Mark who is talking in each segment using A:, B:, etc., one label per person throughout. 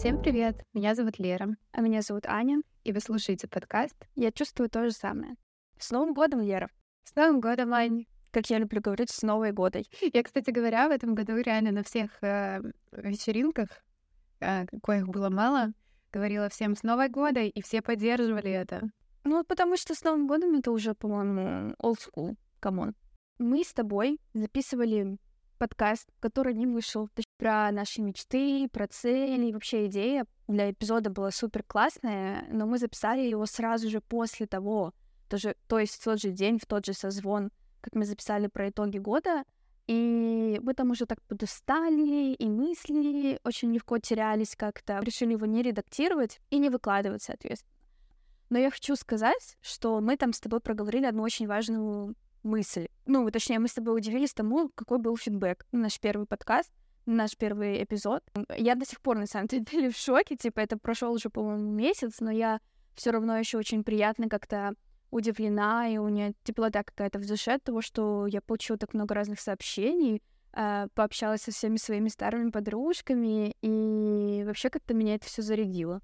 A: Всем привет! Меня зовут Лера.
B: А меня зовут Аня.
A: И вы слушаете подкаст
B: «Я чувствую то же самое». С Новым годом, Лера!
A: С Новым годом, Ань!
B: Как я люблю говорить, с Новой годой.
A: Я, кстати говоря, в этом году реально на всех э, вечеринках, э, коих было мало, говорила всем с Новой годой, и все поддерживали это.
B: Ну, потому что с Новым годом это уже, по-моему, old school. Come on. Мы с тобой записывали подкаст, который не вышел, про наши мечты, про цели, вообще идея для эпизода была супер классная, но мы записали его сразу же после того, тоже, то есть в тот же день, в тот же созвон, как мы записали про итоги года, и мы там уже так подустали, и мысли очень легко терялись как-то. Решили его не редактировать и не выкладывать, соответственно. Но я хочу сказать, что мы там с тобой проговорили одну очень важную мысль. Ну, точнее, мы с тобой удивились тому, какой был фидбэк на наш первый подкаст, на наш первый эпизод. Я до сих пор, на самом деле, в шоке. Типа, это прошел уже, по-моему, месяц, но я все равно еще очень приятно как-то удивлена, и у меня теплота какая-то в душе от того, что я получила так много разных сообщений, э, пообщалась со всеми своими старыми подружками, и вообще как-то меня это все зарядило.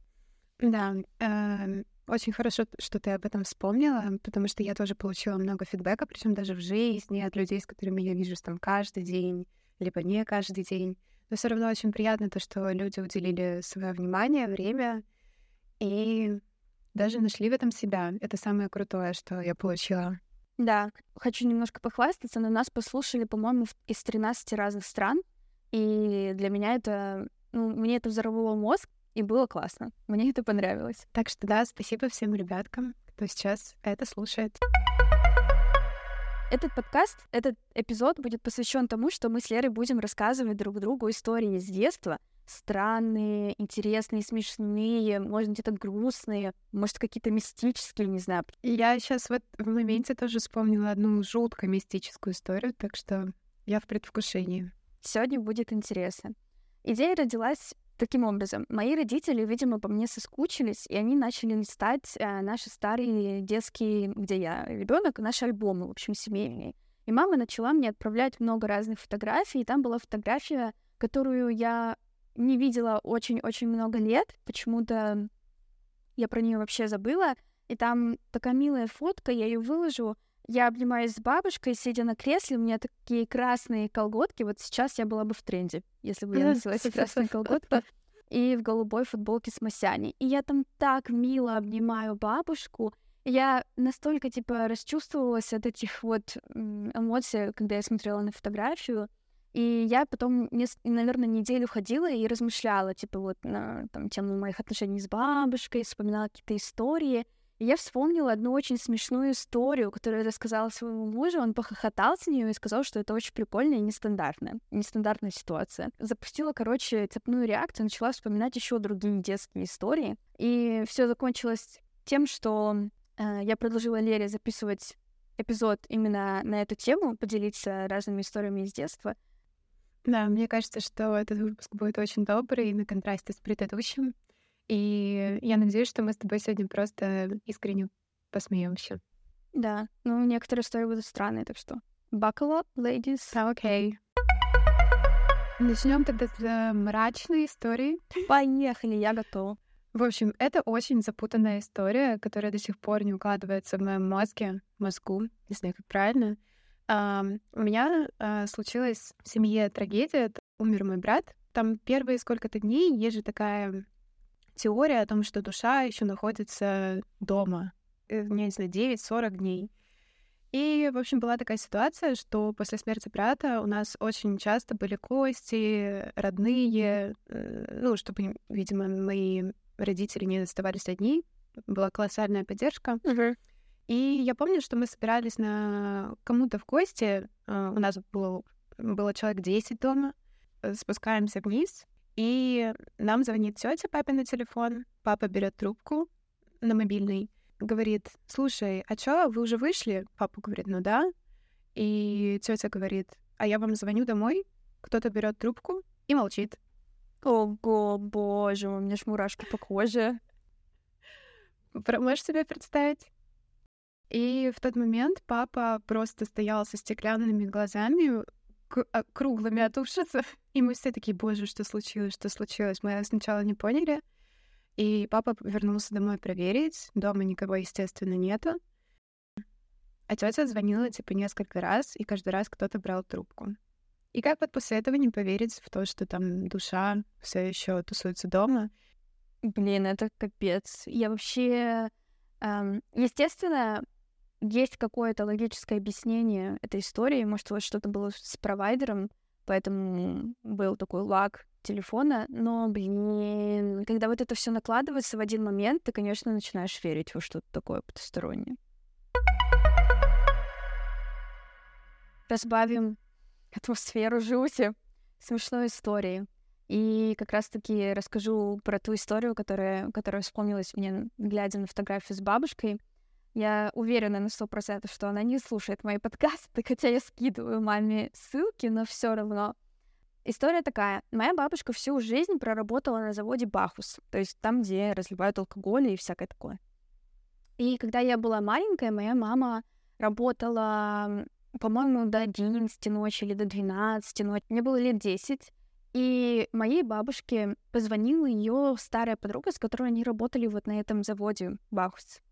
A: Да, э, очень хорошо, что ты об этом вспомнила, потому что я тоже получила много фидбэка, причем даже в жизни от людей, с которыми я вижусь там каждый день, либо не каждый день. Но все равно очень приятно то, что люди уделили свое внимание, время и даже нашли в этом себя. Это самое крутое, что я получила.
B: Да, хочу немножко похвастаться, но нас послушали, по-моему, из 13 разных стран, и для меня это, ну, мне это взорвало мозг, и было классно. Мне это понравилось.
A: Так что да, спасибо всем ребяткам, кто сейчас это слушает.
B: Этот подкаст, этот эпизод будет посвящен тому, что мы с Лерой будем рассказывать друг другу истории из детства. Странные, интересные, смешные, может, где-то грустные, может, какие-то мистические, не знаю.
A: Я сейчас вот в моменте тоже вспомнила одну жутко мистическую историю, так что я в предвкушении.
B: Сегодня будет интересно. Идея родилась Таким образом, мои родители, видимо, по мне соскучились, и они начали листать э, наши старые детские, где я ребенок, наши альбомы, в общем, семейные. И мама начала мне отправлять много разных фотографий, и там была фотография, которую я не видела очень-очень много лет, почему-то я про нее вообще забыла, и там такая милая фотка, я ее выложу, я обнимаюсь с бабушкой, сидя на кресле, у меня такие красные колготки. Вот сейчас я была бы в тренде, если бы я носила эти красные колготки. И в голубой футболке с Масяни. И я там так мило обнимаю бабушку. Я настолько, типа, расчувствовалась от этих вот эмоций, когда я смотрела на фотографию. И я потом, наверное, неделю ходила и размышляла, типа, вот на там, тему моих отношений с бабушкой, вспоминала какие-то истории. И я вспомнила одну очень смешную историю, которую я рассказала своему мужу. Он похохотал с нее и сказал, что это очень прикольная и нестандартная, нестандартная ситуация. Запустила, короче, цепную реакцию, начала вспоминать еще другие детские истории. И все закончилось тем, что э, я предложила Лере записывать эпизод именно на эту тему, поделиться разными историями из детства.
A: Да, мне кажется, что этот выпуск будет очень добрый на контрасте с предыдущим. И я надеюсь, что мы с тобой сегодня просто искренне посмеемся.
B: Да, ну некоторые истории будут странные, так что buckle up, ladies.
A: Окей. Okay. Начнем тогда с э, мрачной истории.
B: Поехали, я готова.
A: В общем, это очень запутанная история, которая до сих пор не укладывается в моем мозге, мозгу, не знаю, как правильно. Uh, у меня uh, случилась в семье трагедия. Умер мой брат. Там первые сколько-то дней есть же такая теория о том, что душа еще находится дома, э, не знаю, 9-40 дней. И, в общем, была такая ситуация, что после смерти брата у нас очень часто были кости, родные, э, ну, чтобы, видимо, мои родители не оставались одни, была колоссальная поддержка.
B: Uh-huh.
A: И я помню, что мы собирались на кому-то в гости, э, у нас было, было человек 10 дома, спускаемся вниз, и нам звонит тетя папе на телефон. Папа берет трубку на мобильный, говорит, слушай, а чё, вы уже вышли? Папа говорит, ну да. И тетя говорит, а я вам звоню домой. Кто-то берет трубку и молчит.
B: Ого, боже, у меня ж мурашки по коже.
A: Можешь себе представить? И в тот момент папа просто стоял со стеклянными глазами, круглыми от ужаса. И мы все такие, боже, что случилось, что случилось. Мы сначала не поняли. И папа вернулся домой проверить. Дома никого, естественно, нету. А тетя звонила, типа, несколько раз, и каждый раз кто-то брал трубку. И как вот после этого не поверить в то, что там душа все еще тусуется дома?
B: Блин, это капец. Я вообще... Эм, естественно, есть какое-то логическое объяснение этой истории. Может, вот что-то было с провайдером, поэтому был такой лаг телефона. Но, блин, когда вот это все накладывается в один момент, ты, конечно, начинаешь верить во что-то такое потустороннее. Разбавим атмосферу жути смешной истории. И как раз-таки расскажу про ту историю, которая, которая вспомнилась мне, глядя на фотографию с бабушкой. Я уверена на сто процентов, что она не слушает мои подкасты, хотя я скидываю маме ссылки, но все равно. История такая. Моя бабушка всю жизнь проработала на заводе Бахус, то есть там, где разливают алкоголь и всякое такое. И когда я была маленькая, моя мама работала, по-моему, до 11 ночи или до 12 ночи. Мне было лет 10. И моей бабушке позвонила ее старая подруга, с которой они работали вот на этом заводе Бахус.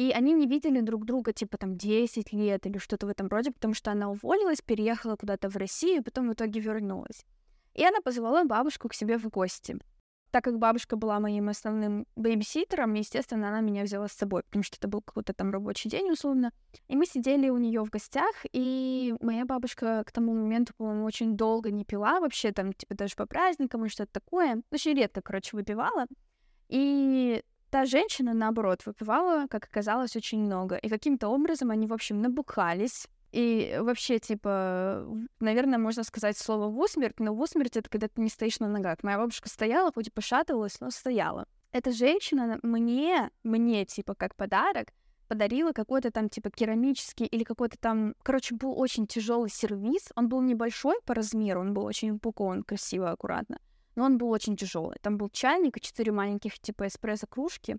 B: И они не видели друг друга, типа, там, 10 лет или что-то в этом роде, потому что она уволилась, переехала куда-то в Россию, потом в итоге вернулась. И она позвала бабушку к себе в гости. Так как бабушка была моим основным бейбиситером, естественно, она меня взяла с собой, потому что это был какой-то там рабочий день, условно. И мы сидели у нее в гостях, и моя бабушка к тому моменту, по-моему, очень долго не пила вообще, там, типа, даже по праздникам или что-то такое. Очень редко, короче, выпивала. И та женщина, наоборот, выпивала, как оказалось, очень много. И каким-то образом они, в общем, набухались, и вообще, типа, наверное, можно сказать слово в усмерть, но в усмерть это когда ты не стоишь на ногах. Моя бабушка стояла, хоть и пошатывалась, но стояла. Эта женщина мне, мне, типа, как подарок, подарила какой-то там, типа, керамический или какой-то там... Короче, был очень тяжелый сервис. Он был небольшой по размеру, он был очень упакован красиво, аккуратно. Но он был очень тяжелый. Там был чайник и четыре маленьких, типа, эспрессо-кружки.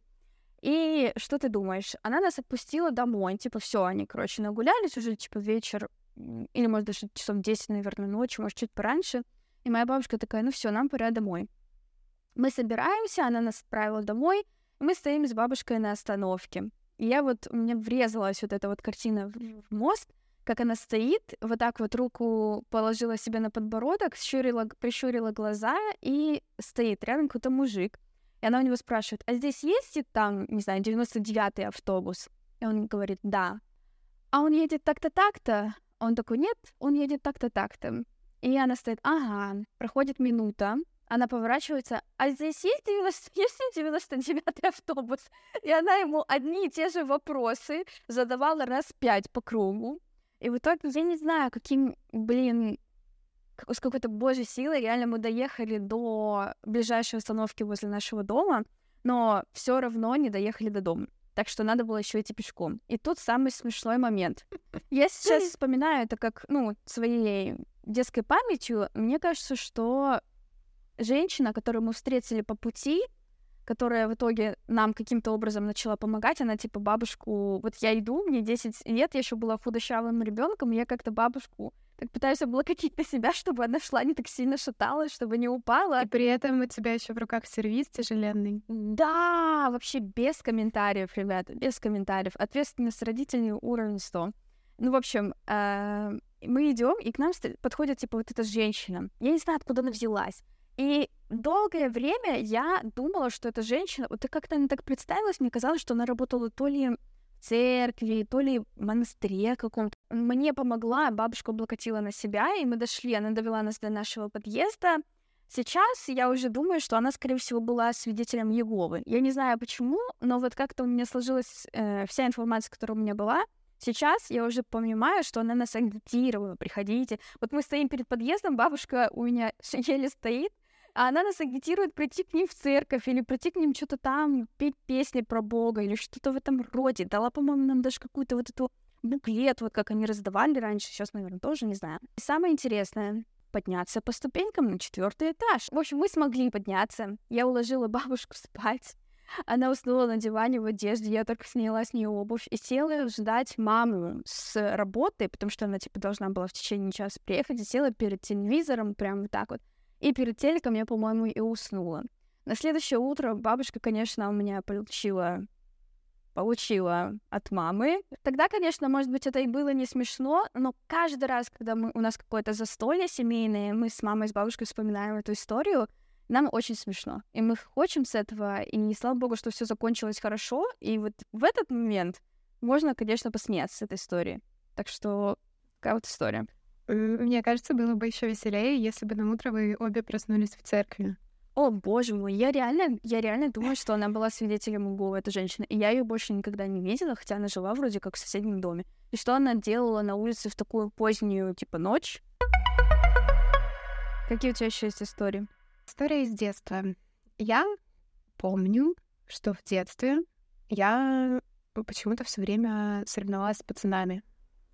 B: И что ты думаешь? Она нас отпустила домой. Типа, все, они, короче, нагулялись уже, типа, вечер, или, может, даже часов 10, наверное, ночью, может, чуть пораньше. И моя бабушка такая, ну все, нам пора домой. Мы собираемся, она нас отправила домой, и мы стоим с бабушкой на остановке. И я вот, у меня врезалась вот эта вот картина в, мост, как она стоит, вот так вот руку положила себе на подбородок, щурила, прищурила глаза и стоит. Рядом какой-то мужик. И она у него спрашивает, а здесь есть там, не знаю, 99-й автобус? И он говорит, да. А он едет так-то, так-то? Он такой, нет, он едет так-то, так-то. И она стоит, ага, проходит минута, она поворачивается, а здесь есть 90, есть 99-й автобус? И она ему одни и те же вопросы задавала раз пять по кругу. И в итоге я не знаю, каким, блин, с какой-то божьей силой реально мы доехали до ближайшей остановки возле нашего дома, но все равно не доехали до дома. Так что надо было еще идти пешком. И тут самый смешной момент. Я сейчас вспоминаю это как, ну, своей детской памятью. Мне кажется, что женщина, которую мы встретили по пути, которая в итоге нам каким-то образом начала помогать. Она типа бабушку... Вот я иду, мне 10 лет, я еще была худощавым ребенком, я как-то бабушку так пытаюсь облокотить на себя, чтобы она шла не так сильно шаталась, чтобы не упала.
A: И при этом у тебя еще в руках сервис тяжеленный.
B: Да, вообще без комментариев, ребята, без комментариев. Ответственность родителей уровень 100. Ну, в общем, э, мы идем, и к нам подходит, типа, вот эта женщина. Я не знаю, откуда она взялась. И долгое время я думала, что эта женщина, вот как-то она так представилась, мне казалось, что она работала то ли в церкви, то ли в монастыре каком-то. Мне помогла, бабушка облокотила на себя, и мы дошли, она довела нас до нашего подъезда. Сейчас я уже думаю, что она, скорее всего, была свидетелем Еговы. Я не знаю почему, но вот как-то у меня сложилась э, вся информация, которая у меня была. Сейчас я уже понимаю, что она нас агитировала, приходите. Вот мы стоим перед подъездом, бабушка у меня еле стоит, а она нас агитирует прийти к ним в церковь или прийти к ним что-то там, петь песни про Бога или что-то в этом роде. Дала, по-моему, нам даже какую-то вот эту буклет, вот как они раздавали раньше, сейчас, наверное, тоже не знаю. И самое интересное, подняться по ступенькам на четвертый этаж. В общем, мы смогли подняться. Я уложила бабушку спать. Она уснула на диване в одежде, я только сняла с нее обувь и села ждать маму с работы, потому что она, типа, должна была в течение часа приехать, и села перед телевизором, прям вот так вот. И перед телеком я, по-моему, и уснула. На следующее утро бабушка, конечно, у меня получила получила от мамы. Тогда, конечно, может быть, это и было не смешно, но каждый раз, когда мы, у нас какое-то застолье семейное, мы с мамой и с бабушкой вспоминаем эту историю, нам очень смешно. И мы хотим с этого, и слава богу, что все закончилось хорошо. И вот в этот момент можно, конечно, посмеяться с этой истории. Так что такая вот история.
A: Мне кажется, было бы еще веселее, если бы на утро вы обе проснулись в церкви.
B: О, боже мой, я реально, я реально думаю, что она была свидетелем УГУ, эта женщина. И я ее больше никогда не видела, хотя она жила вроде как в соседнем доме. И что она делала на улице в такую позднюю, типа, ночь? Какие у тебя еще есть истории?
A: История из детства. Я помню, что в детстве я почему-то все время соревновалась с пацанами.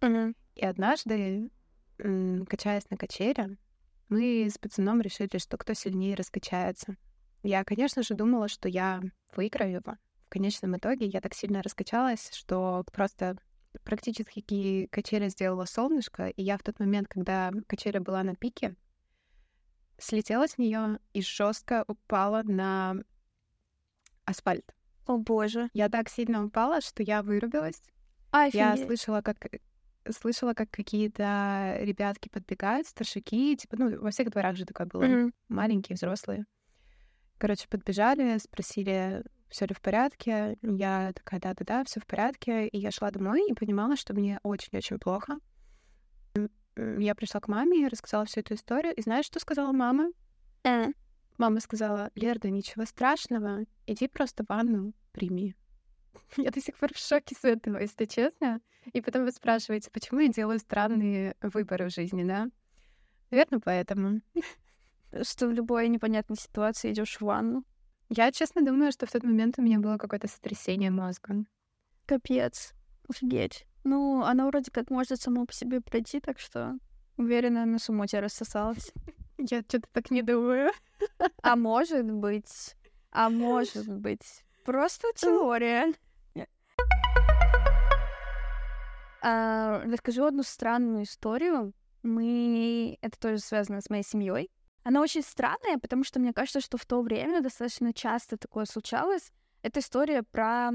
B: Mm-hmm.
A: И однажды, качаясь на качеле, мы с пацаном решили, что кто сильнее раскачается. Я, конечно же, думала, что я выиграю его. В конечном итоге я так сильно раскачалась, что просто практически качеля сделала солнышко, и я в тот момент, когда качеля была на пике, слетела с нее и жестко упала на асфальт.
B: О боже.
A: Я так сильно упала, что я вырубилась.
B: Офигеть.
A: Я слышала, как слышала, как какие-то ребятки подбегают, старшики, типа, ну, во всех дворах же такое было,
B: Мгм.
A: маленькие, взрослые. Короче, подбежали, спросили, все ли в порядке. Я такая, да-да-да, все в порядке. И я шла домой и понимала, что мне очень-очень плохо. Я пришла к маме и рассказала всю эту историю. И знаешь, что сказала мама?
B: Э,
A: Мама сказала, Лерда, ничего страшного, иди просто ванну прими. Я до сих пор в шоке с этого, если честно. И потом вы спрашиваете, почему я делаю странные выборы в жизни, да? Наверное, поэтому.
B: Что в любой непонятной ситуации идешь в ванну.
A: Я честно думаю, что в тот момент у меня было какое-то сотрясение мозга.
B: Капец. Офигеть. Ну, она вроде как может само по себе пройти, так что уверена, на само тебя рассосалась.
A: Я что-то так не думаю.
B: А может быть, а может быть, просто теория. А, расскажу одну странную историю. Мы... Это тоже связано с моей семьей. Она очень странная, потому что мне кажется, что в то время достаточно часто такое случалось. Это история про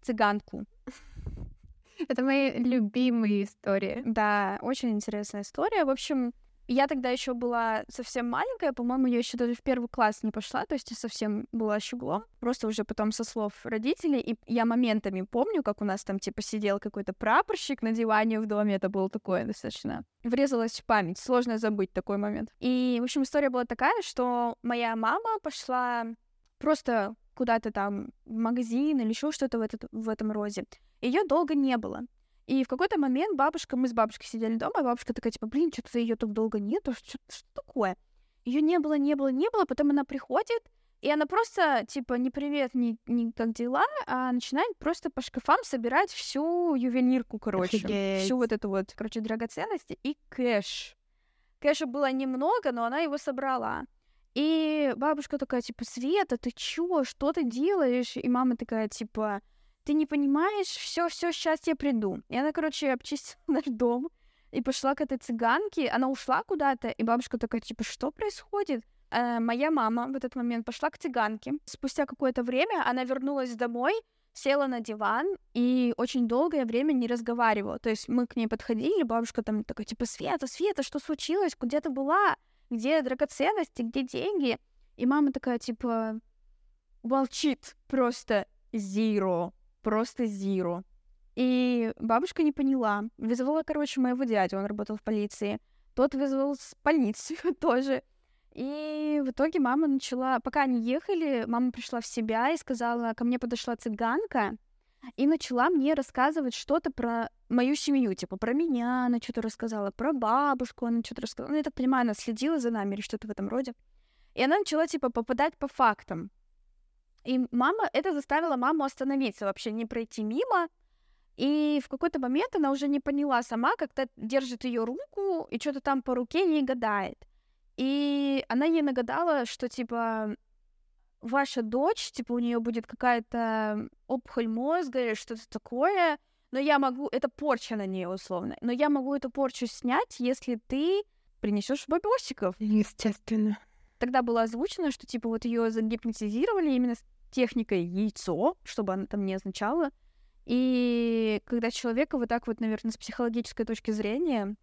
B: цыганку.
A: Это мои любимые истории.
B: Да, очень интересная история. В общем, я тогда еще была совсем маленькая, по-моему, я еще даже в первый класс не пошла, то есть я совсем была щеглом. Просто уже потом со слов родителей, и я моментами помню, как у нас там типа сидел какой-то прапорщик на диване в доме, это было такое достаточно. Врезалась в память, сложно забыть такой момент. И, в общем, история была такая, что моя мама пошла просто куда-то там в магазин или еще что-то в, этот, в этом роде. Ее долго не было. И в какой-то момент бабушка, мы с бабушкой сидели дома, и бабушка такая, типа, блин, что-то ее так долго нету, что, что такое? Ее не было, не было, не было, потом она приходит, и она просто, типа, не привет, не, не как дела, а начинает просто по шкафам собирать всю ювелирку, короче.
A: Офигеть.
B: Всю вот эту вот, короче, драгоценности и кэш. Кэша было немного, но она его собрала. И бабушка такая, типа, Света, ты чё, что ты делаешь? И мама такая, типа, ты не понимаешь, все, все, сейчас я приду. И она, короче, обчистила наш дом и пошла к этой цыганке. Она ушла куда-то, и бабушка такая, типа, что происходит? Э, моя мама в этот момент пошла к цыганке. Спустя какое-то время она вернулась домой, села на диван и очень долгое время не разговаривала. То есть мы к ней подходили, бабушка там такая, типа, Света, Света, что случилось? Где ты была? Где драгоценности? Где деньги? И мама такая, типа, молчит просто zero просто зиро. И бабушка не поняла. Вызвала, короче, моего дядю, он работал в полиции. Тот вызвал с полицию тоже. И в итоге мама начала... Пока они ехали, мама пришла в себя и сказала, ко мне подошла цыганка и начала мне рассказывать что-то про мою семью, типа про меня она что-то рассказала, про бабушку она что-то рассказала. Ну, я так понимаю, она следила за нами или что-то в этом роде. И она начала, типа, попадать по фактам. И мама, это заставило маму остановиться, вообще не пройти мимо. И в какой-то момент она уже не поняла сама, как-то держит ее руку и что-то там по руке ей гадает. И она ей нагадала, что типа ваша дочь, типа, у нее будет какая-то опухоль мозга или что-то такое, но я могу, это порча на нее условно, но я могу эту порчу снять, если ты принесешь бабосиков.
A: Естественно.
B: Тогда было озвучено, что типа вот ее загипнотизировали именно техникой яйцо, чтобы она там не означала. И когда человека вот так вот, наверное, с психологической точки зрения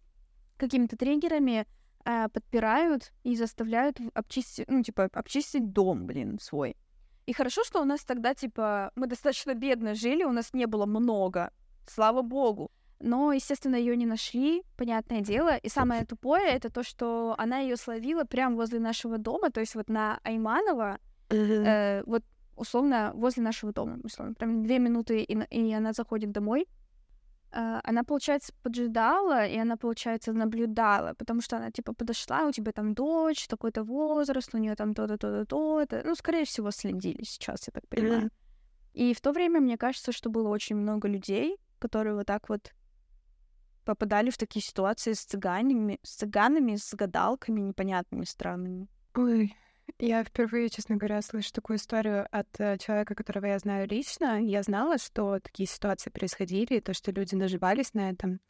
B: какими-то триггерами э, подпирают и заставляют обчистить, ну, типа, обчистить дом, блин, свой. И хорошо, что у нас тогда, типа, мы достаточно бедно жили, у нас не было много, слава богу. Но, естественно, ее не нашли, понятное дело. И самое тупое это то, что она ее словила прямо возле нашего дома, то есть вот на Айманова, э, вот условно возле нашего дома, условно, прям две минуты, и, и она заходит домой. Э, она, получается, поджидала, и она, получается, наблюдала, потому что она, типа, подошла, у тебя там дочь, такой-то возраст, у нее там то-то, то-то, то-то. Ну, скорее всего, следили сейчас, я так понимаю. И в то время, мне кажется, что было очень много людей, которые вот так вот попадали в такие ситуации с цыганами, с цыганами, с гадалками непонятными, странными.
A: Ой, я впервые, честно говоря, слышу такую историю от э, человека, которого я знаю лично. Я знала, что такие ситуации происходили, то, что люди наживались на этом.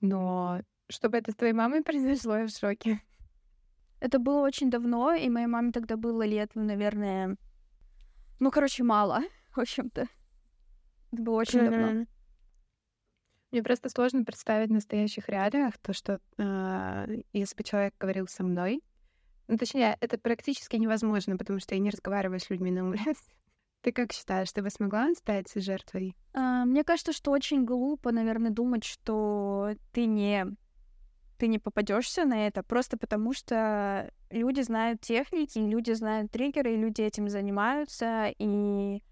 A: Но чтобы это с твоей мамой произошло, я в шоке.
B: Это было очень давно, и моей маме тогда было лет, ну, наверное... Ну, короче, мало, в общем-то. Это было очень mm-hmm. давно.
A: Мне просто сложно представить в настоящих реалиях то, что э, если бы человек говорил со мной, ну, точнее, это практически невозможно, потому что я не разговариваю с людьми на улице. Ты как считаешь, ты бы смогла стать жертвой?
B: А, мне кажется, что очень глупо, наверное, думать, что ты не ты не попадешься на это просто потому, что люди знают техники, люди знают триггеры, и люди этим занимаются, и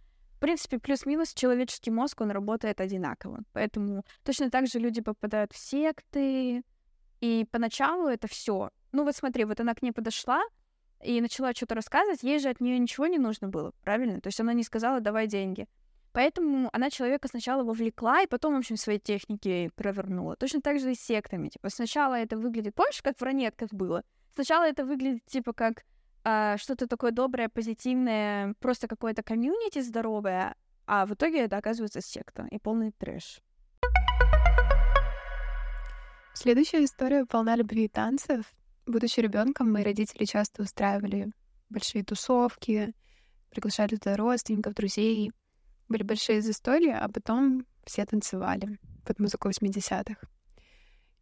B: принципе, плюс-минус человеческий мозг, он работает одинаково. Поэтому точно так же люди попадают в секты, и поначалу это все. Ну вот смотри, вот она к ней подошла и начала что-то рассказывать, ей же от нее ничего не нужно было, правильно? То есть она не сказала «давай деньги». Поэтому она человека сначала вовлекла, и потом, в общем, свои техники провернула. Точно так же и с сектами. Типа, сначала это выглядит, помнишь, как в ранетках было? Сначала это выглядит, типа, как а, что-то такое доброе, позитивное, просто какое-то комьюнити здоровое, а в итоге это оказывается секта и полный трэш.
A: Следующая история полна любви и танцев. Будучи ребенком, мои родители часто устраивали большие тусовки, приглашали туда родственников, друзей. Были большие застолья, а потом все танцевали под музыку 80-х.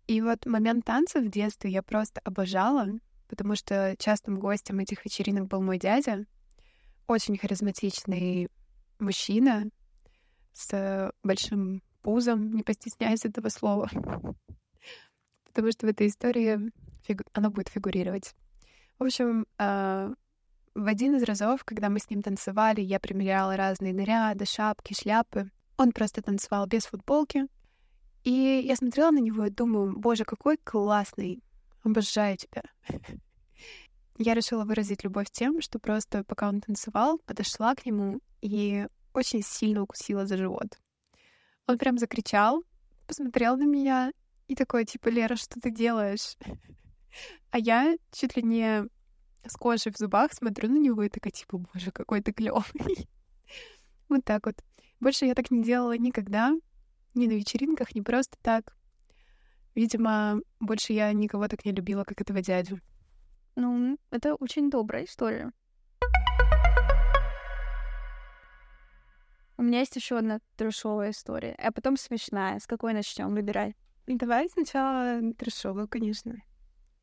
A: И вот момент танцев в детстве я просто обожала, потому что частым гостем этих вечеринок был мой дядя, очень харизматичный мужчина с большим пузом, не постесняясь этого слова, потому что в этой истории фигу... она будет фигурировать. В общем, э, в один из разов, когда мы с ним танцевали, я примеряла разные наряды, шапки, шляпы. Он просто танцевал без футболки. И я смотрела на него и думаю, боже, какой классный, Обожаю тебя. Я решила выразить любовь тем, что просто пока он танцевал, подошла к нему и очень сильно укусила за живот. Он прям закричал, посмотрел на меня и такой, типа, Лера, что ты делаешь? А я чуть ли не с кожей в зубах смотрю на него и такая, типа, боже, какой ты клёвый. Вот так вот. Больше я так не делала никогда, ни на вечеринках, ни просто так. Видимо, больше я никого так не любила, как этого дядю.
B: Ну, это очень добрая история. У меня есть еще одна трешовая история, а потом смешная. С какой начнем? Выбирай.
A: Давай сначала трешовую, конечно.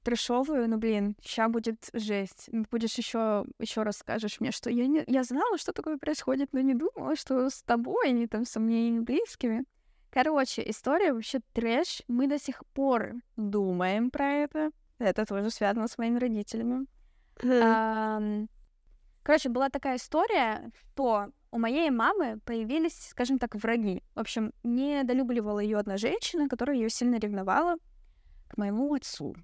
B: Трешовую, ну блин, сейчас будет жесть. Будешь еще еще расскажешь мне, что я не я знала, что такое происходит, но не думала, что с тобой, не там со моими близкими. Короче, история вообще трэш. Мы до сих пор думаем про это. Это тоже связано с моими родителями. Короче, была такая история, что у моей мамы появились, скажем так, враги. В общем, недолюбливала ее одна женщина, которая ее сильно ревновала к моему отцу.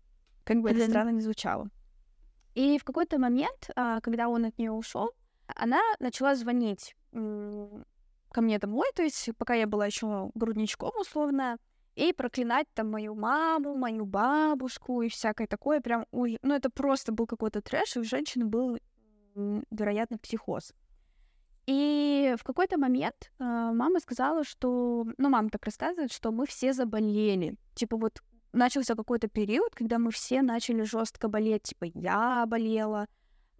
B: Как бы это странно не звучало. И в какой-то момент, а, когда он от нее ушел, она начала звонить ко мне домой, то есть пока я была еще грудничком условно, и проклинать там мою маму, мою бабушку и всякое такое, прям, ой, ну это просто был какой-то трэш, и у женщины был вероятно, психоз. И в какой-то момент э, мама сказала, что... Ну, мама так рассказывает, что мы все заболели. Типа вот начался какой-то период, когда мы все начали жестко болеть. Типа я болела,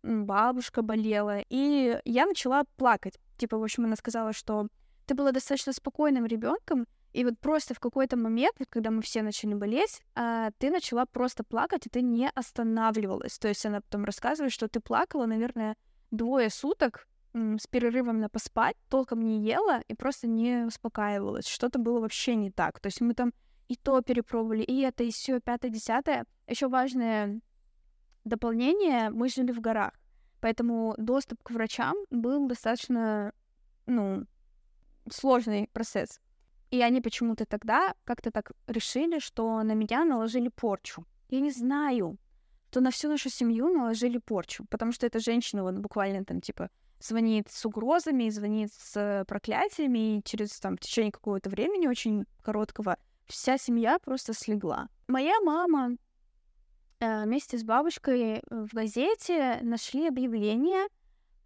B: бабушка болела. И я начала плакать. Типа, в общем, она сказала, что ты была достаточно спокойным ребенком, и вот просто в какой-то момент, когда мы все начали болеть, а, ты начала просто плакать, и ты не останавливалась. То есть она потом рассказывает, что ты плакала, наверное, двое суток с перерывом на поспать, толком не ела и просто не успокаивалась. Что-то было вообще не так. То есть мы там и то перепробовали, и это, и все, пятое, десятое. Еще важное дополнение, мы жили в горах, поэтому доступ к врачам был достаточно, ну, сложный процесс. И они почему-то тогда как-то так решили, что на меня наложили порчу. Я не знаю, что на всю нашу семью наложили порчу, потому что эта женщина вот буквально там типа звонит с угрозами, звонит с проклятиями, и через там в течение какого-то времени очень короткого вся семья просто слегла. Моя мама э, вместе с бабушкой в газете нашли объявление,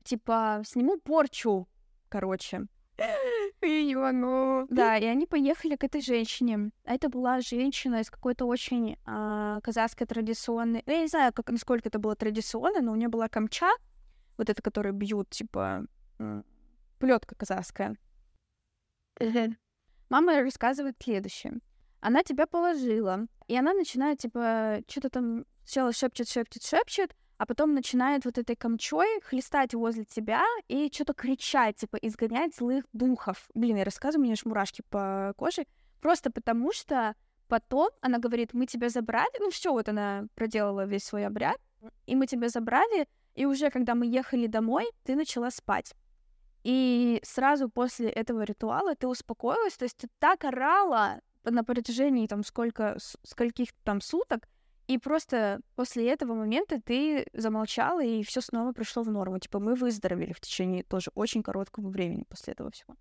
B: типа «Сниму порчу», короче.
A: Ивану.
B: Да, и они поехали к этой женщине. А это была женщина из какой-то очень а, казахской традиционной... Ну, я не знаю, как, насколько это было традиционно, но у нее была камча, вот эта, которую бьют, типа, плетка казахская. Мама рассказывает следующее. Она тебя положила, и она начинает, типа, что-то там сначала шепчет, шепчет, шепчет, а потом начинает вот этой камчой хлестать возле тебя и что-то кричать, типа, изгонять злых духов. Блин, я рассказываю, у меня аж мурашки по коже. Просто потому что потом она говорит, мы тебя забрали, ну все, вот она проделала весь свой обряд, и мы тебя забрали, и уже когда мы ехали домой, ты начала спать. И сразу после этого ритуала ты успокоилась, то есть ты так орала на протяжении там сколько, скольких там суток, и просто после этого момента ты замолчала, и все снова пришло в норму. Типа мы выздоровели в течение тоже очень короткого времени после этого всего.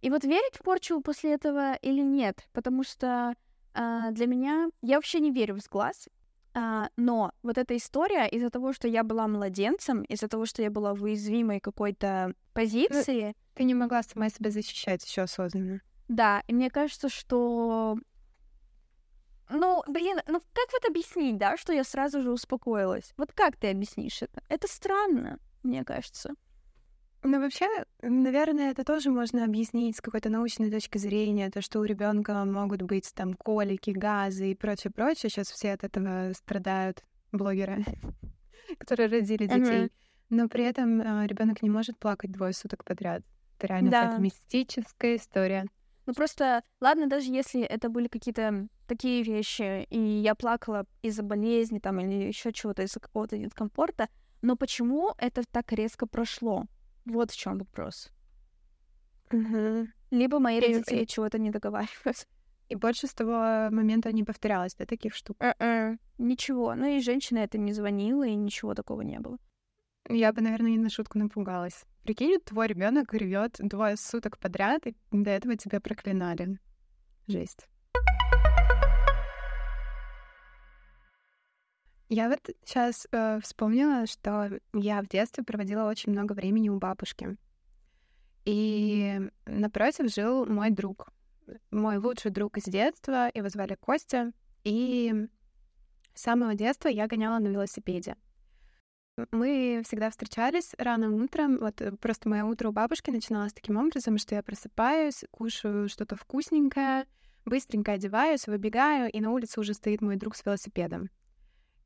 B: И вот верить в порчу после этого или нет, потому что э, для меня я вообще не верю в сглаз, э, но вот эта история из-за того, что я была младенцем, из-за того, что я была в уязвимой какой-то позиции,
A: ты не могла сама себя защищать еще осознанно.
B: Да, и мне кажется, что ну, блин, ну как вот объяснить, да, что я сразу же успокоилась? Вот как ты объяснишь это? Это странно, мне кажется.
A: Ну, вообще, наверное, это тоже можно объяснить с какой-то научной точки зрения, то, что у ребенка могут быть там колики, газы и прочее, прочее. Сейчас все от этого страдают блогеры, которые родили детей. Но при этом э, ребенок не может плакать двое суток подряд. Это реально да. какая-то мистическая история.
B: Ну просто, ладно, даже если это были какие-то такие вещи, и я плакала из-за болезни там или еще чего-то, из-за какого-то дискомфорта, но почему это так резко прошло? Вот в чем вопрос.
A: Угу.
B: Либо мои родители и... чего-то не договаривают.
A: И больше с того момента не повторялось, да, таких штук?
B: Ничего. Ну и женщина это не звонила, и ничего такого не было.
A: Я бы, наверное, не на шутку напугалась. Прикинь, твой ребенок ревет двое суток подряд, и до этого тебя проклинали. Жесть. Я вот сейчас э, вспомнила, что я в детстве проводила очень много времени у бабушки. И напротив жил мой друг, мой лучший друг из детства, его звали Костя. И с самого детства я гоняла на велосипеде. Мы всегда встречались рано утром. Вот э, просто мое утро у бабушки начиналось таким образом, что я просыпаюсь, кушаю что-то вкусненькое, быстренько одеваюсь, выбегаю, и на улице уже стоит мой друг с велосипедом.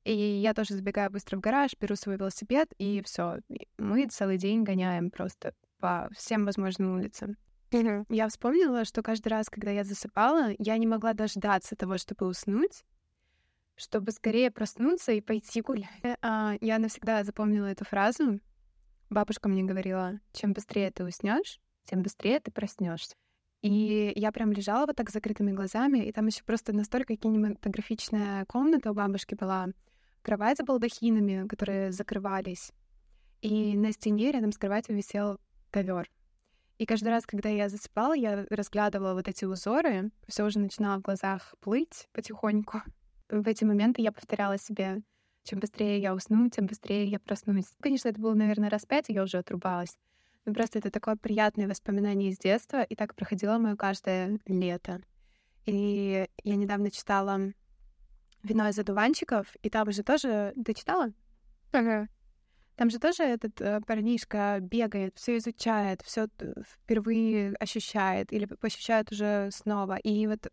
A: И я тоже забегаю быстро в гараж, беру свой велосипед, и все. Мы целый день гоняем просто по всем возможным улицам. Я вспомнила, что каждый раз, когда я засыпала, я не могла дождаться того, чтобы уснуть, чтобы скорее проснуться и пойти гулять. А, я навсегда запомнила эту фразу. Бабушка мне говорила, чем быстрее ты уснешь, тем быстрее ты проснешься. И я прям лежала вот так с закрытыми глазами, и там еще просто настолько кинематографичная комната у бабушки была. Кровать с балдахинами, которые закрывались. И на стене рядом с кроватью висел ковер. И каждый раз, когда я засыпала, я разглядывала вот эти узоры, все уже начинало в глазах плыть потихоньку в эти моменты я повторяла себе, чем быстрее я усну, тем быстрее я проснусь. Конечно, это было, наверное, раз пять, я уже отрубалась. Но просто это такое приятное воспоминание из детства, и так проходило мое каждое лето. И я недавно читала «Вино из одуванчиков», и там же тоже... Ты читала?
B: Ага.
A: Там же тоже этот э, парнишка бегает, все изучает, все впервые ощущает или ощущает уже снова. И вот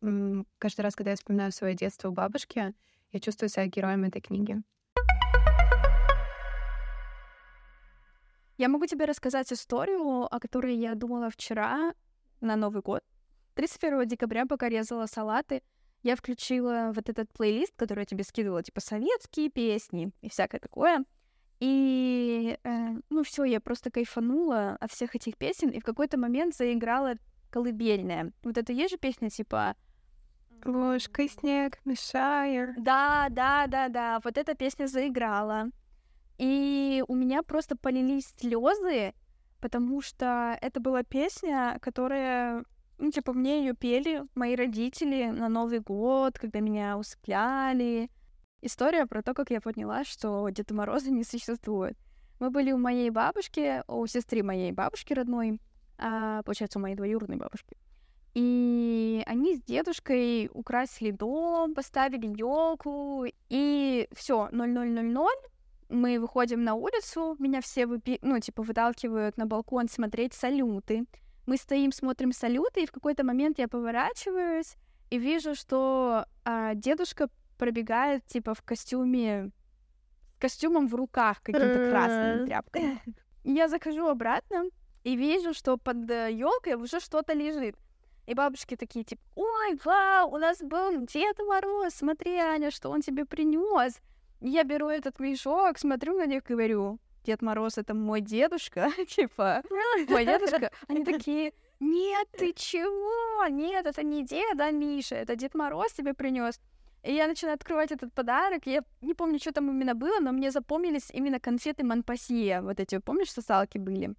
A: каждый раз, когда я вспоминаю свое детство у бабушки, я чувствую себя героем этой книги.
B: Я могу тебе рассказать историю, о которой я думала вчера на Новый год. 31 декабря, пока резала салаты, я включила вот этот плейлист, который я тебе скидывала, типа советские песни и всякое такое. И, э, ну, все, я просто кайфанула от всех этих песен, и в какой-то момент заиграла колыбельная. Вот это есть же песня, типа...
A: Ложкой снег мешая.
B: Да, да, да, да, вот эта песня заиграла. И у меня просто полились слезы, потому что это была песня, которая, ну, типа, мне ее пели мои родители на Новый год, когда меня усыпляли. История про то, как я поняла, что Деда Мороза не существует. Мы были у моей бабушки, у сестры моей бабушки родной, а, получается, у моей двоюродной бабушки. И они с дедушкой украсили дом, поставили елку, и все, 0000, мы выходим на улицу, меня все выпи... ну, типа, выталкивают на балкон смотреть салюты. Мы стоим, смотрим салюты, и в какой-то момент я поворачиваюсь и вижу, что а, дедушка пробегает, типа, в костюме, костюмом в руках каким-то красным тряпкой. Я захожу обратно и вижу, что под елкой э, уже что-то лежит. И бабушки такие, типа, ой, вау, у нас был Дед Мороз, смотри, Аня, что он тебе принес. Я беру этот мешок, смотрю на них и говорю, Дед Мороз — это мой дедушка, типа, мой дедушка. Они такие, нет, ты чего? Нет, это не деда Миша, это Дед Мороз тебе принес. И я начинаю открывать этот подарок. Я не помню, что там именно было, но мне запомнились именно конфеты Монпассия. Вот эти, помнишь, сосалки были?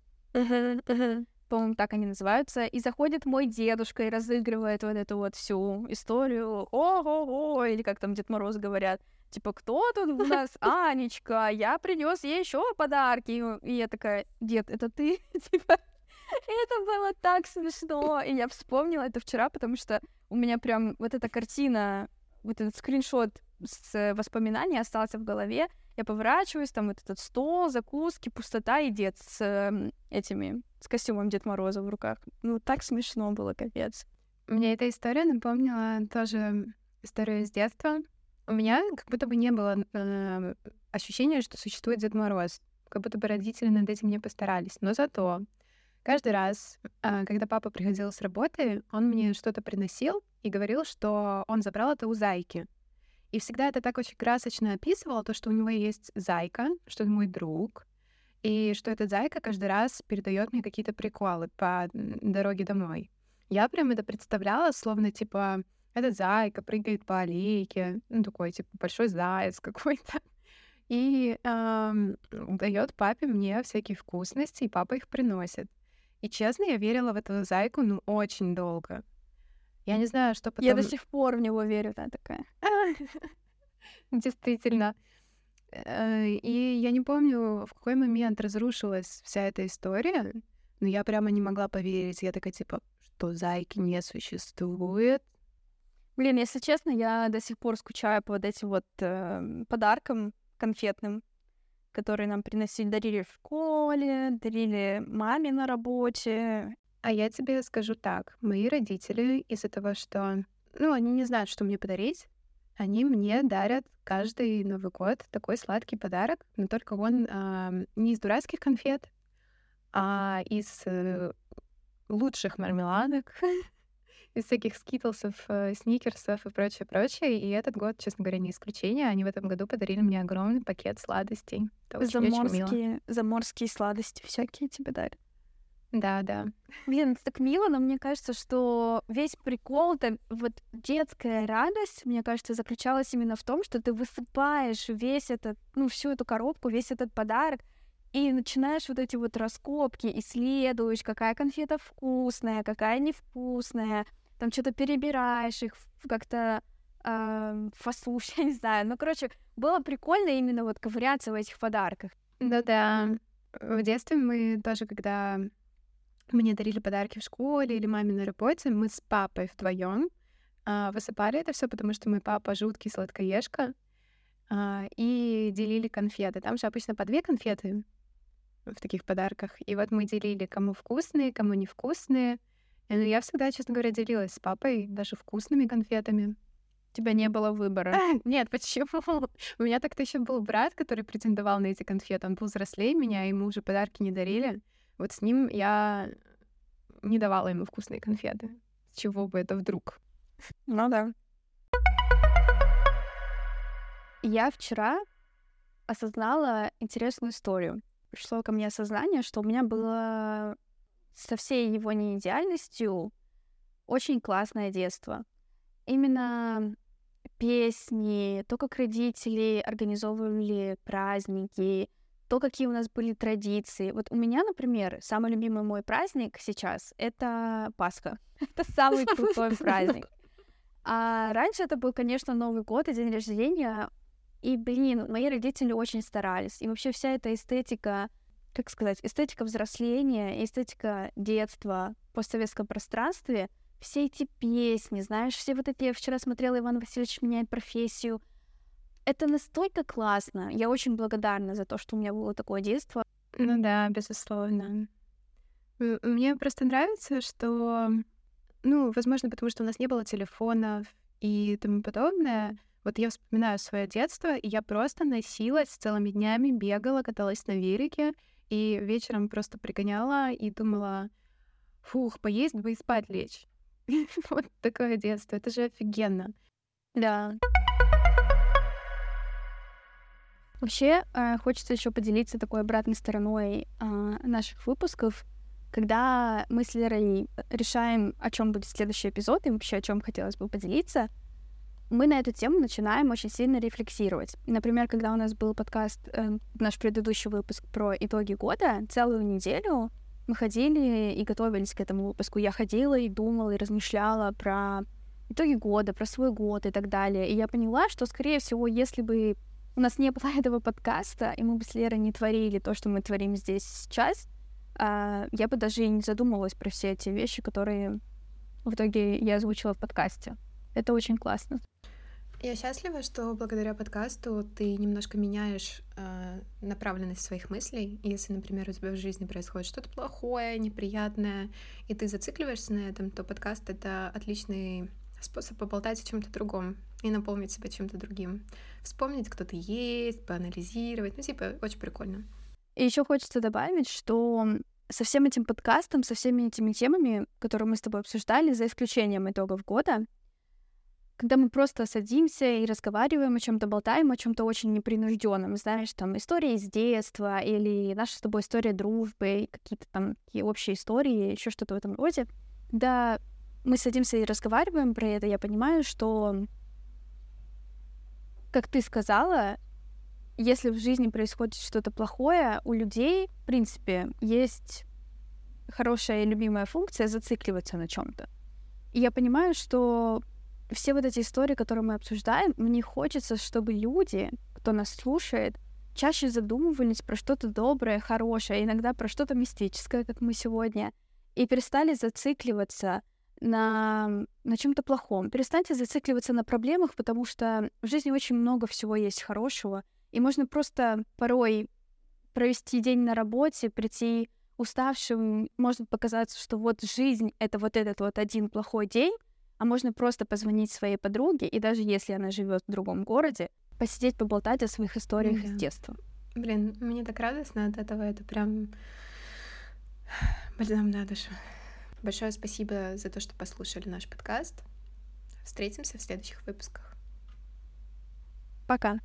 B: По-моему, так они называются. И заходит мой дедушка и разыгрывает вот эту вот всю историю. Ого-го, или как там Дед Мороз говорят. Типа, кто тут у нас? Анечка, я принес ей еще подарки. И я такая, дед, это ты? Типа, это было так смешно. И я вспомнила это вчера, потому что у меня прям вот эта картина вот этот скриншот с воспоминаний остался в голове. Я поворачиваюсь, там вот этот стол, закуски, пустота и дед с э, этими, с костюмом Дед Мороза в руках. Ну, так смешно было, капец.
A: Мне эта история напомнила тоже историю из детства. У меня как будто бы не было э, ощущения, что существует Дед Мороз. Как будто бы родители над этим не постарались. Но зато каждый раз, э, когда папа приходил с работы, он мне что-то приносил, и говорил, что он забрал это у зайки. И всегда это так очень красочно описывал, то, что у него есть зайка, что он мой друг, и что этот зайка каждый раз передает мне какие-то приколы по дороге домой. Я прям это представляла, словно, типа, этот зайка прыгает по аллейке, ну, такой, типа, большой заяц какой-то, и эм, дает папе мне всякие вкусности, и папа их приносит. И честно, я верила в этого зайку, ну, очень долго. Я не знаю, что потом...
B: Я до сих пор в него верю, да, такая.
A: Действительно. Э, и я не помню, в какой момент разрушилась вся эта история, но я прямо не могла поверить. Я такая, типа, что зайки не существует.
B: Блин, если честно, я до сих пор скучаю по вот этим вот э, подаркам конфетным, которые нам приносили, дарили в школе, дарили маме на работе.
A: А я тебе скажу так. Мои родители из-за того, что... Ну, они не знают, что мне подарить, они мне дарят каждый Новый год такой сладкий подарок, но только он э, не из дурацких конфет, а из э, лучших мармеладок, из всяких скитлсов, э, сникерсов и прочее, прочее. И этот год, честно говоря, не исключение. Они в этом году подарили мне огромный пакет сладостей.
B: Это очень, заморские, очень мило. заморские сладости всякие тебе дарят.
A: Да, да.
B: Блин, это так мило, но мне кажется, что весь прикол, это вот детская радость, мне кажется, заключалась именно в том, что ты высыпаешь весь этот, ну, всю эту коробку, весь этот подарок, и начинаешь вот эти вот раскопки, исследуешь, какая конфета вкусная, какая невкусная, там что-то перебираешь их, как-то э, фасуш, я не знаю. Ну, короче, было прикольно именно вот ковыряться в этих подарках.
A: Ну да. В детстве мы тоже, когда мне дарили подарки в школе или маме на работе, мы с папой вдвоем а, высыпали это все, потому что мой папа жуткий сладкоежка, а, и делили конфеты. Там же обычно по две конфеты в таких подарках. И вот мы делили, кому вкусные, кому невкусные. Ну, я всегда, честно говоря, делилась с папой даже вкусными конфетами.
B: У тебя не было выбора.
A: Нет, почему? У меня так-то еще был брат, который претендовал на эти конфеты. Он был взрослее меня, ему уже подарки не дарили. Вот с ним я не давала ему вкусные конфеты. С чего бы это вдруг?
B: Ну да. Я вчера осознала интересную историю. Пришло ко мне осознание, что у меня было со всей его неидеальностью очень классное детство. Именно песни, то, как родители организовывали праздники, то, какие у нас были традиции. Вот у меня, например, самый любимый мой праздник сейчас — это Пасха. Это самый крутой праздник. А раньше это был, конечно, Новый год и день рождения. И, блин, мои родители очень старались. И вообще вся эта эстетика, как сказать, эстетика взросления, эстетика детства в постсоветском пространстве, все эти песни, знаешь, все вот эти... Я вчера смотрела «Иван Васильевич меняет профессию», это настолько классно. Я очень благодарна за то, что у меня было такое детство.
A: Ну да, безусловно. Мне просто нравится, что, ну, возможно, потому что у нас не было телефонов и тому подобное. Вот я вспоминаю свое детство, и я просто носилась целыми днями, бегала, каталась на велике, и вечером просто пригоняла и думала, фух, поесть бы и спать лечь. Вот такое детство, это же офигенно.
B: Да. Вообще, э, хочется еще поделиться такой обратной стороной э, наших выпусков, когда мы с Лерой решаем, о чем будет следующий эпизод и вообще о чем хотелось бы поделиться, мы на эту тему начинаем очень сильно рефлексировать. Например, когда у нас был подкаст, э, наш предыдущий выпуск про итоги года, целую неделю мы ходили и готовились к этому выпуску. Я ходила и думала, и размышляла про итоги года, про свой год и так далее. И я поняла, что, скорее всего, если бы у нас не было этого подкаста, и мы бы с Лерой не творили то, что мы творим здесь сейчас, а, я бы даже и не задумывалась про все эти вещи, которые в итоге я озвучила в подкасте. Это очень классно.
A: Я счастлива, что благодаря подкасту ты немножко меняешь э, направленность своих мыслей. Если, например, у тебя в жизни происходит что-то плохое, неприятное, и ты зацикливаешься на этом, то подкаст — это отличный способ поболтать о чем-то другом и наполнить себя чем-то другим. Вспомнить, кто ты есть, поанализировать. Ну, типа, очень прикольно.
B: И еще хочется добавить, что со всем этим подкастом, со всеми этими темами, которые мы с тобой обсуждали, за исключением итогов года, когда мы просто садимся и разговариваем о чем-то, болтаем о чем-то очень непринужденном, знаешь, там история из детства или наша с тобой история дружбы, какие-то там такие общие истории, еще что-то в этом роде. Когда мы садимся и разговариваем про это, я понимаю, что, как ты сказала, если в жизни происходит что-то плохое, у людей, в принципе, есть хорошая и любимая функция зацикливаться на чем-то. И я понимаю, что все вот эти истории, которые мы обсуждаем, мне хочется, чтобы люди, кто нас слушает, чаще задумывались про что-то доброе, хорошее, иногда про что-то мистическое, как мы сегодня, и перестали зацикливаться на, на чем-то плохом. Перестаньте зацикливаться на проблемах, потому что в жизни очень много всего есть хорошего, и можно просто порой провести день на работе, прийти уставшим, может показаться, что вот жизнь — это вот этот вот один плохой день, а можно просто позвонить своей подруге, и даже если она живет в другом городе, посидеть, поболтать о своих историях да. из детства.
A: Блин, мне так радостно от этого, это прям бальзам на душу. Большое спасибо за то, что послушали наш подкаст. Встретимся в следующих выпусках.
B: Пока.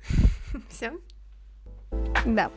A: Всем?
B: Да.